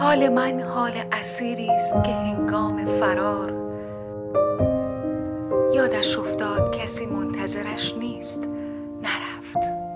حال من حال اسیری است که هنگام فرار. یادش افتاد کسی منتظرش نیست نرفت.